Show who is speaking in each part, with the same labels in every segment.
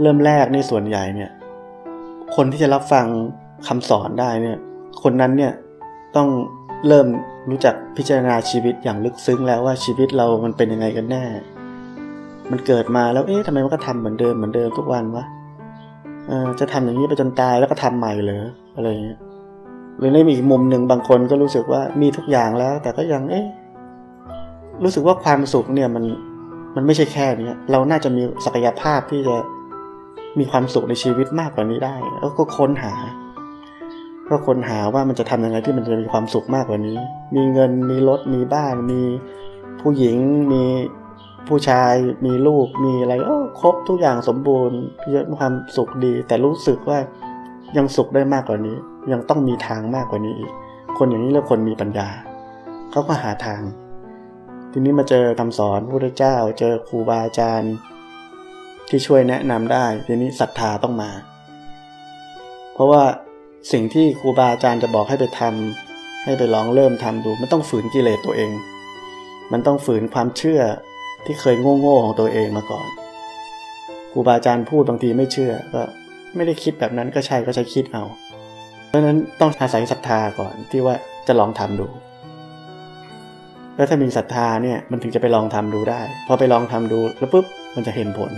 Speaker 1: เริ่มแรกในส่วนใหญ่เนี่ย คนที่จะรับฟังคำสอนได้เนี่ย คนนั้นเนี่ยต้องเริ่มรู้จักพิจารณาชีวิตอย่างลึกซึ้งแล้วว่าชีวิตเรามันเป็นยังไงกันแน่ มันเกิดมาแล้วเอ๊ะทำไมมันก็ทำเหมือนเดิมเหมือนเดิมทุกวันวะเออจะทำอย่างนี้ไปจนตายแล้วก็ทำใหม่เหรออะไรเงี้ยหรือในอีกมุมหนึ่งบางคนก็รู้สึกว่ามีทุกอย่างแล้ว แต่ก็ยังเอ๊ะรู้สึกว่าความสุขเนี่ยมันมันไม่ใช่แค่นี้เราน่าจะมีศักยภาพที่จะ มีความสุขในชีวิตมากกว่านี้ได้ แล้วก็ค้นหา ก็ค้นหาว่ามันจะทำยังไงที่มันจะมีความสุขมากกว่านี้ มีเงินมีรถมีบ้าน มีผู้หญิง มีผู้ชาย มีลูก มีอะไรโอ้ครบทุกอย่างสมบูรณ์เยอะความสุขดี แต่รู้สึกว่ายังสุขได้มากกว่านี้ ยังต้องมีทางมากกว่านี้อีก คนอย่างนี้เรียกคนมีปัญญาเขาก็หาทาง ทีนี้มาเจอคำสอนพระเจ้า เจอครูบาอาจารย์ ที่ช่วยแนะนำได้ ทีนี้ศรัทธาต้องมา เพราะว่าสิ่งที่ครูบาอาจารย์จะบอกให้ไปทำให้ไปลองเริ่มทำดู มันต้องฝืนกิเลสตัวเอง มันต้องฝืนความเชื่อที่เคยโง่ๆของตัวเองมาก่อนครูบาอาจารย์พูดบางทีไม่เชื่อก็ไม่ได้คิดแบบนั้นก็ใช่ก็ใช้คิดเอา เพราะฉะนั้นต้องอาศัยศรัทธาก่อนที่ว่าจะลองทำดู แล้วถ้ามีศรัทธาเนี่ยมันถึงจะไปลองทำดูได้ พอไปลองทำดูแล้วปุ๊บมันจะเห็นผล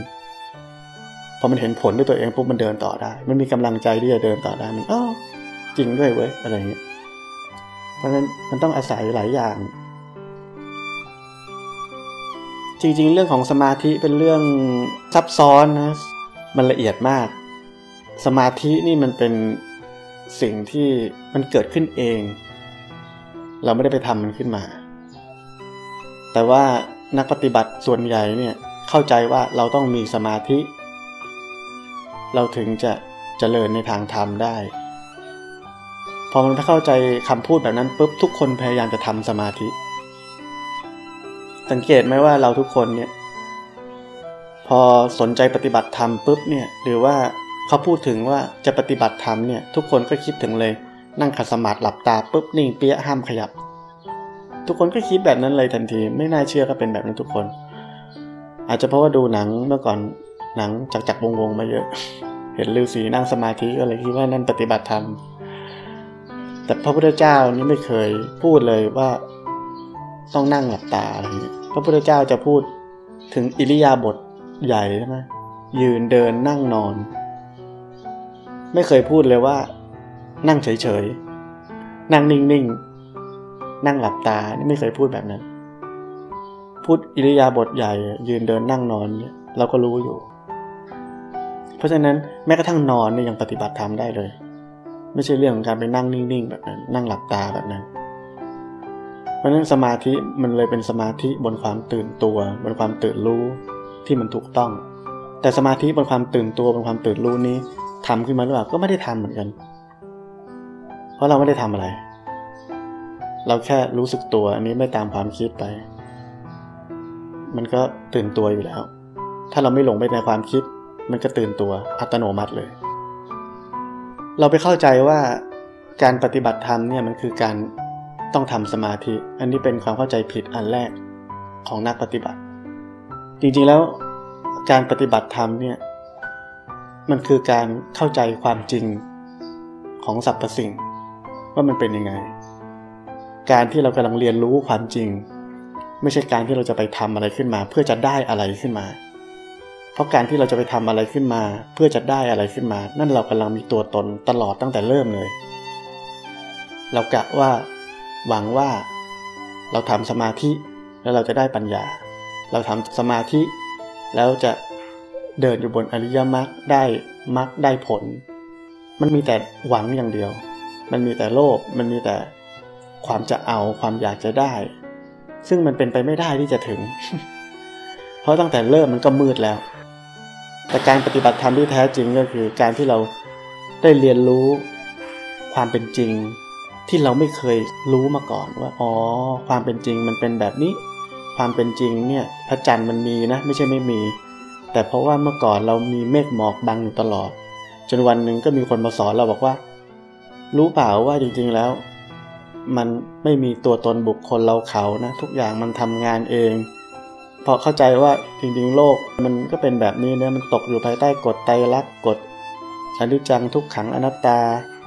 Speaker 1: พอมันเห็นผลด้วยตัวเองปุ๊บมันเดินต่อได้ มันมีกำลังใจที่จะเดินต่อได้มันอ๋อจริงด้วยเว้ยอะไรเงี้ยเพราะฉะนั้นมันต้องอาศัยหลายอย่าง จริงๆ เรื่องของสมาธิเป็นเรื่องซับซ้อนนะมันละเอียดมาก สมาธินี่มันเป็นสิ่งที่มันเกิดขึ้นเอง เราไม่ได้ไปทำมันขึ้นมา แต่ว่านักปฏิบัติส่วนใหญ่เนี่ยเข้าใจว่าเราต้องมีสมาธิ เราถึงจะจะเจริญในทางธรรมได้ พอมันเข้าใจคำพูดแบบนั้นปุ๊บทุกคนพยายามจะทำสมาธิ สังเกตไหมว่าเราทุกคนเนี่ยพอสนใจปฏิบัติธรรมปุ๊บเนี่ยหรือว่าเขาพูดถึงว่าจะปฏิบัติธรรมเนี่ยทุกคนก็คิดถึงเลย นั่งขัดสมาธิหลับตาปุ๊บนิ่งเปี้ยห้ามขยับ ทุกคนก็คิดแบบนั้นเลยทันที ไม่น่าเชื่อก็เป็นแบบนั้นทุกคน อาจจะเพราะว่าดูหนังเมื่อก่อน หนังจักจักวงวงมาเยอะ เห็นฤาษีนั่งสมาธิก็เลยคิดว่านั่นปฏิบัติธรรม แต่พระพุทธเจ้านี่ไม่เคยพูดเลยว่าต้องนั่งหลับตาอะไรอย่างเงี้ยพระพุทธเจ้าจะพูดถึงอิริยาบถใหญ่ใช่ไหมยืนเดินนั่งนอน ไม่เคยพูดเลยว่า นั่งเฉยๆ นั่งนิ่งๆ นั่งหลับตานี่ไม่เคยพูดแบบนั้น พูดอิริยาบถใหญ่ ยืนเดินนั่งนอนเนี่ยเราก็รู้อยู่ เพราะฉะนั้นแม้กระทั่งนอนเนี่ยยังปฏิบัติธรรมได้เลย ไม่ใช่เรื่องของการไปนั่งนิ่งๆแบบนั้น นั่งหลับตาแบบนั้น เพราะฉะนั้นสมาธิมันเลยเป็นสมาธิบนความตื่นตัว บนความตื่นรู้ที่มันถูกต้อง แต่สมาธิบนความตื่นตัวบนความตื่นรู้นี้ทำขึ้นมาหรือเปล่าก็ไม่ได้ทำเหมือนกัน เพราะเราไม่ได้ทำอะไร เราแค่รู้สึกตัวอันนี้ไม่ตามความคิดไป มันก็ตื่นตัวอยู่แล้ว ถ้าเราไม่หลงไปในความคิด มันก็ตื่นตัวอัตโนมัติเลย เราไปเข้าใจว่าการปฏิบัติธรรมเนี่ยมันคือการต้องทำสมาธิ อันนี้เป็นความเข้าใจผิดอันแรกของนักปฏิบัติ จริงๆแล้วการปฏิบัติธรรมเนี่ยมันคือการเข้าใจความจริงของสรรพสิ่ง ว่ามันเป็นยังไง การที่เรากำลังเรียนรู้ความจริง ไม่ใช่การที่เราจะไปทำอะไรขึ้นมา เพื่อจะได้อะไรขึ้นมา เพราะการที่เราจะไปทำอะไรขึ้นมา เพื่อจะได้อะไรขึ้นมา นั่นเรากำลังมีตัวตนตลอดตั้งแต่เริ่มเลย เรากะว่าหวังว่า เราทำสมาธิแล้วเราจะได้ปัญญา เราทำสมาธิ แล้วจะเดินอยู่บนอริยมรรคได้มรรคได้ผล มันมีแต่หวังอย่างเดียว มันมีแต่โลภมันมีแต่ความจะเอาความอยากจะได้ ซึ่งมันเป็นไปไม่ได้ที่จะถึง เพราะตั้งแต่เริ่มมันก็มืดแล้ว แต่การปฏิบัติธรรมที่แท้จริงก็คือการที่เราได้เรียนรู้ความเป็นจริง ที่เราไม่เคยรู้มาก่อนว่าอ๋อความเป็นจริงมันเป็นแบบนี้ ความเป็นจริงเนี่ยพระจันทร์มันมีนะไม่ใช่ไม่มี แต่เพราะว่าเมื่อก่อนเรามีเมฆหมอกบังอยู่ตลอด จนวันหนึ่งก็มีคนมาสอนเราบอกว่า รู้เปล่าว่าจริงๆแล้ว มันไม่มีตัวตนบุคคลเราเขานะทุกอย่างมันทำงานเอง พอเข้าใจว่าจริงๆ โลกมันก็เป็นแบบนี้เนี่ยมันตกอยู่ภายใต้กฎไตรลักษณ์กฎอนิจจังทุกขังอนัตตา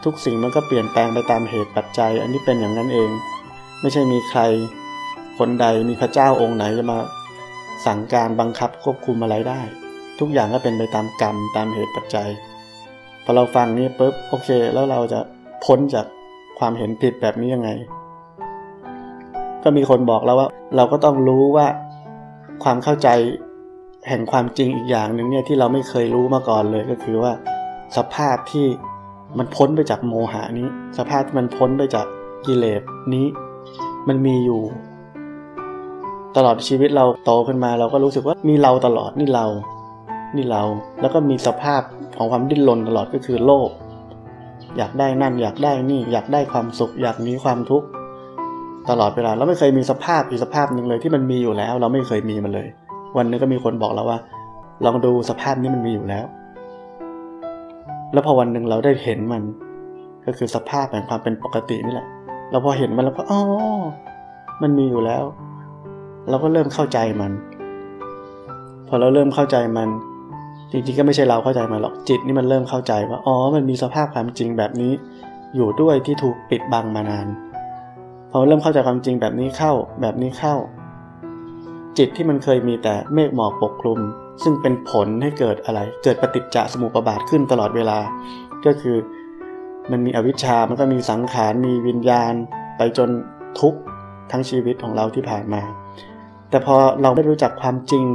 Speaker 1: ทุกสิ่งมันก็เปลี่ยนแปลงไปตามเหตุปัจจัย อันนี้เป็นอย่างนั้นเอง ไม่ใช่มีใคร คนใดมีพระเจ้าองค์ไหนจะมา สั่งการบังคับควบคุมอะไรได้ ทุกอย่างก็เป็นไปตามกรรมตามเหตุปัจจัยพอเราฟังนี้ปุ๊บโอเค แล้วเราจะพ้นจากความเห็นผิดแบบนี้ยังไง ก็มีคนบอกแล้วว่า เราก็ต้องรู้ว่า ความเข้าใจแห่งความจริงอีกอย่างหนึ่งเนี่ยที่เราไม่เคยรู้มาก่อนเลยก็คือว่า สภาพที่มันพ้นไปจากโมหานี้ สภาพที่มันพ้นไปจากกิเลสนี้ มันมีอยู่ ตลอดชีวิตเราโตขึ้นมาเราก็รู้สึกว่ามีเราตลอดนี่เรา นี่เรา แล้วก็มีสภาพของความดิ้นรนตลอดก็คือโลภอยากได้นั่นอยากได้นี่ อยากได้ความสุข อยากมีความทุกข์ ตลอดเวลาเราไม่เคยมีสภาพอีกสภาพหนึ่งเลยที่มันมีอยู่แล้ว เราไม่เคยมีมันเลย วันนึงก็มีคนบอกเราว่า ลองดูสภาพนี้มันมีอยู่แล้ว แล้วพอวันหนึ่งเราได้เห็นมัน ก็คือสภาพแห่งความเป็นปกตินี่แหละ เราพอเห็นมันแล้วก็อ๋อมันมีอยู่แล้ว เราก็เริ่มเข้าใจมัน พอเราเริ่มเข้าใจมัน จริงๆก็ไม่ใช่เราเข้าใจมันหรอกจิตนี่มันเริ่มเข้าใจว่าอ๋อมันมีสภาพความจริงแบบนี้ อยู่ด้วยที่ถูกปิดบังมานาน พอเริ่มเข้าใจความจริงแบบนี้เข้าแบบนี้เข้า จิตที่มันเคยมีแต่เมฆหมอกปกคลุม ซึ่งเป็นผลให้เกิดอะไร เกิดปฏิจจสมุปบาทขึ้นตลอดเวลา ก็คือมันมีอวิชชา มันก็มีสังขาร มีวิญญาณ ไปจนทุกทั้งชีวิตของเราที่ผ่านมา แต่พอเราไม่รู้จักความจริง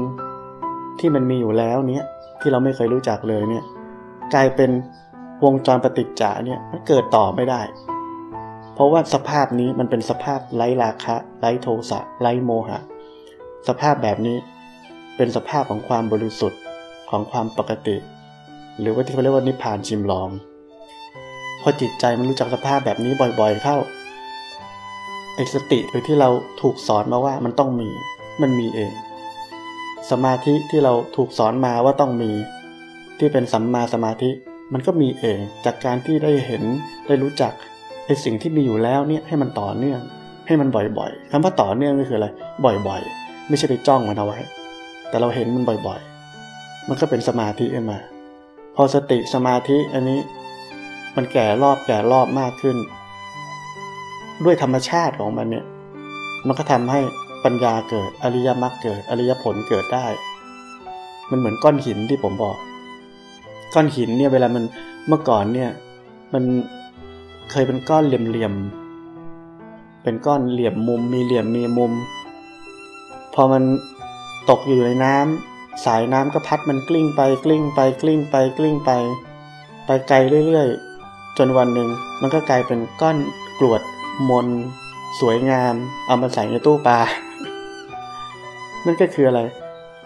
Speaker 1: ที่มันมีอยู่แล้วเนี้ยที่เราไม่เคยรู้จักเลยเนี่ยกลายเป็นวงจรปฏิจจาเนี่ยมันเกิดต่อไม่ได้ เพราะว่าสภาพนี้มันเป็นสภาพไร้ราคะ ไร้โทสะไร้โมหะ สภาพแบบนี้เป็นสภาพของความบริสุทธิ์ของความปกติ หรือว่าที่เขาเรียกว่านิพพานชิมลองพอจิตใจมันรู้จักสภาพแบบนี้บ่อยๆเข้าไอสติหรือที่เราถูกสอนมาว่ามันต้องมีมันมีเอง สมาธิที่เราถูกสอนมาว่าต้องมี ที่เป็นสัมมาสมาธิ มันก็มีเองจากการที่ได้เห็นได้รู้จัก ไอสิ่งที่มีอยู่แล้วเนี่ยให้มันต่อเนื่อง ให้มันบ่อยๆคำว่าต่อเนื่องก็คืออะไร บ่อยๆ ไม่ใช่ไปจ้องมันเอาไว้ แต่เราเห็นมันบ่อยๆ มันก็เป็นสมาธิขึ้นมา พอสติสมาธิอันนี้ มันแก่รอบแก่รอบมากขึ้น ด้วยธรรมชาติของมันเนี่ยมันก็ทำให้ปัญญาเกิดอริยมรรคเกิดอริยผลเกิดได้ มันเหมือนก้อนหินที่ผมบอก ก้อนหินเนี่ยเวลามันเมื่อก่อนเนี่ยมัน เคยเป็นก้อนเหลี่ยมๆ เป็นก้อนเหลี่ยมมุม มีเหลี่ยมมีมุม พอมันตกอยู่ในน้ำสายน้ำก็พัดมันกลิ้งไปกลิ้งไปกลิ้งไปกลิ้งไป ไปไกลเรื่อยๆ จนวันหนึ่งมันก็กลายเป็นก้อนกรวดมน สวยงาม เอามาใส่ในตู้ปลา นั่นก็คืออะไร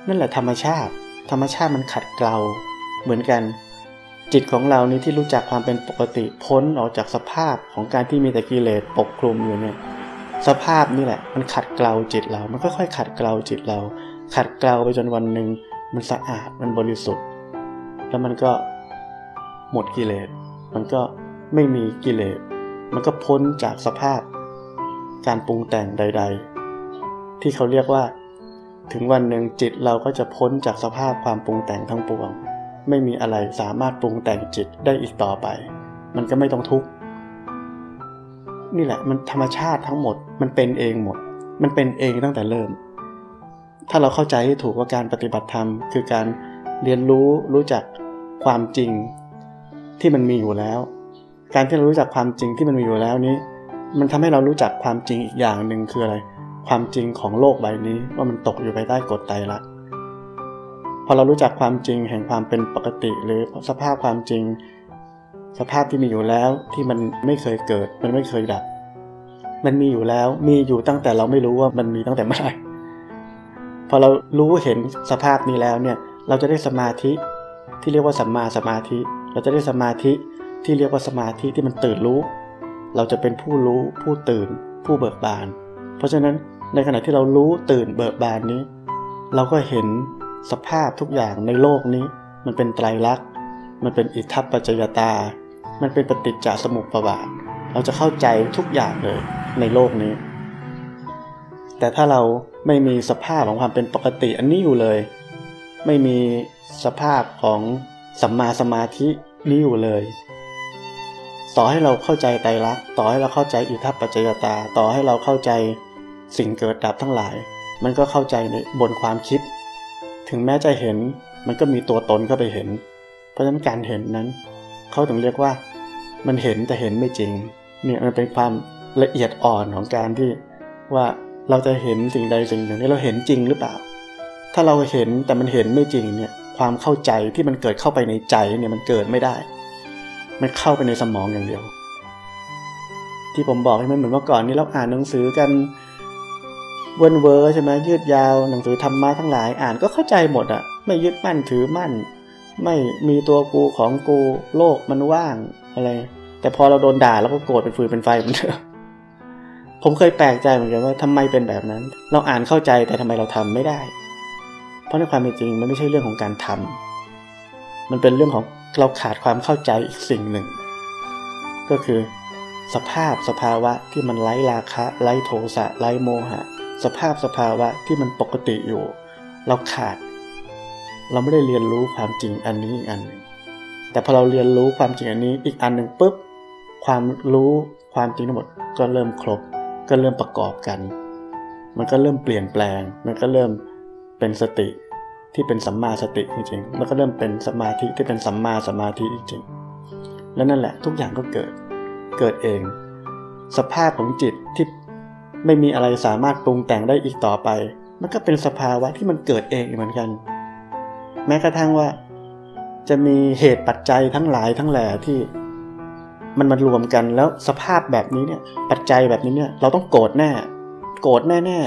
Speaker 1: นั่นแหละธรรมชาติ ธรรมชาติมันขัดเกลาเหมือนกัน จิตของเรานี่ที่รู้จักความเป็นปกติพ้นออกจากสภาพของการที่มีแต่กิเลสปกคลุมอยู่เนี่ยสภาพนี่แหละ มันขัดเกลาจิตเรา มันค่อยๆขัดเกลาจิตเรา ขัดเกลาไปจนวันหนึ่งมันสะอาดมันบริสุทธิ์ แล้วมันก็หมดกิเลส มันก็ไม่มีกิเลส มันก็พ้นจากสภาพ การปรุงแต่งใด ๆ ที่เขาเรียกว่า ถึงวันหนึ่งจิตเราก็จะพ้นจากสภาพความปรุงแต่งทั้งปวง ไม่มีอะไรสามารถปรุงแต่งจิตได้อีกต่อไป มันก็ไม่ต้องทุกข์นี่แหละมันธรรมชาติทั้งหมด มันเป็นเองหมด มันเป็นเองตั้งแต่เริ่ม ถ้าเราเข้าใจให้ถูกว่าการปฏิบัติธรรม คือการเรียนรู้รู้จักความจริงที่มันมีอยู่แล้ว การที่เรารู้จักความจริงที่มันมีอยู่แล้วนี้ มันทำให้เรารู้จักความจริงอีกอย่างหนึ่งคืออะไร ความจริงของโลกใบนี้ว่ามันตกอยู่ภายใต้กฎไตรลักษณ พอเรารู้จักความจริงแห่งความเป็นปกติ หรือสภาพความจริง สภาพที่มีอยู่แล้วที่มันไม่เคยเกิด มันไม่เคยดับ มันมีอยู่แล้วมีอยู่ตั้งแต่เราไม่รู้ว่ามันมีตั้งแต่เมื่อไหร่พอเรารู้เห็นสภาพนี้แล้วเนี่ยเราจะได้สมาธิที่เรียกว่าสัมมาสมาธิ เราจะได้สมาธิที่เรียกว่าสมาธิที่มันตื่นรู้ เราจะเป็นผู้รู้ผู้ตื่น ผู้เบิกบาน เพราะฉะนั้นในขณะที่เรารู้ตื่นเบิกบานนี้ เราก็เห็น สภาพทุกอย่างในโลกนี้ มันเป็นไตรลักษณ์ มันเป็นอิทัปปัจจยตา มันเป็นปฏิจจสมุปบาท เราจะเข้าใจทุกอย่างเลยในโลกนี้ แต่ถ้าเราไม่มีสภาพของความเป็นปกติอันนี้อยู่เลย ไม่มีสภาพของสัมมาสมาธินี้อยู่เลยต่อให้เราเข้าใจไตรลักษณ์ต่อให้เราเข้าใจอิทัปปัจจยตา ต่อให้เราเข้าใจสิ่งเกิดดับทั้งหลาย มันก็เข้าใจในบนความคิด ถึงแม้จะเห็นมันก็มีตัวตนเข้าไปเห็น เพราะฉะนั้นการเห็นนั้น เขาถึงเรียกว่า มันเห็นแต่เห็นไม่จริงเนี่ยมันเป็นความละเอียดอ่อนของการที่ว่าเราจะเห็นสิ่งใดสิ่งหนึ่งนี่เราเห็นจริงหรือเปล่า ถ้าเราเห็นแต่มันเห็นไม่จริงเนี่ยความเข้าใจที่มันเกิดเข้าไปในใจเนี่ยมันเกิดไม่ได้ มันเข้าไปในสมองอย่างเดียว ที่ผมบอกใช่ไหมเหมือนเมื่อก่อนนี้เราอ่านหนังสือกัน เวินเวอร์ใช่ไหมยืดยาวหนังสือธรรมะทั้งหลายอ่านก็เข้าใจหมดอะไม่ยึดมั่นถือมั่น ไม่มีตัวกูของกูโลกมันว่างอะไร แต่พอเราโดนด่าแล้วก็โกรธเป็นฟืนเป็นไฟเหมือนเดิมผมเคยแปลกใจเหมือนกันว่าทำไมเป็นแบบนั้น เราอ่านเข้าใจแต่ทำไมเราทำไม่ได้ เพราะในความเป็นจริงมันไม่ใช่เรื่องของการทำมันเป็นเรื่องของเราขาดความเข้าใจอีกสิ่งหนึ่ง ก็คือ สภาพสภาวะที่มันไร้ราคะ ไร้โทสะไร้โมหะ สภาพสภาวะที่มันปกติอยู่ เราขาด เราไม่ได้เรียนรู้ความจริงอันนี้อีกอันหนึ่งแต่พอเราเรียนรู้ความจริงอันนี้อีกอันหนึ่งปุ๊บความรู้ความจริงทั้งหมดก็เริ่มครบ ก็เริ่มประกอบกัน มันก็เริ่มเปลี่ยนแปลง มันก็เริ่มเป็นสติที่เป็นสัมมาสติจริงๆแล้วก็เริ่มเป็นสมาธิที่เป็นสัมมาสมาธิจริงๆแล้วนั่นแหละทุกอย่างก็เกิดเกิดเอง สภาพของจิตที่ ไม่มีอะไรสามารถปรุงแต่งได้อีกต่อไป มันก็เป็นสภาวะที่มันเกิดเองเหมือนกัน แม้กระทั่งว่า จะมีเหตุปัจจัยทั้งหลายทั้งแหล่ที่ มันมารวมกันแล้วสภาพแบบนี้เนี่ย ปัจจัยแบบนี้เนี่ย เราต้องโกรธแน่ โกรธแน่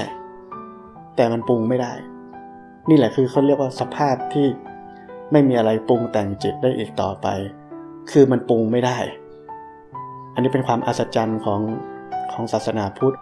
Speaker 1: ๆแต่มันปรุงไม่ได้ นี่แหละคือเขาเรียกว่าสภาพที่ไม่มีอะไรปรุงแต่งจิตได้อีกต่อไป คือมันปรุงไม่ได้ อันนี้เป็นความอัศจรรย์ของของศาสนาพุทธ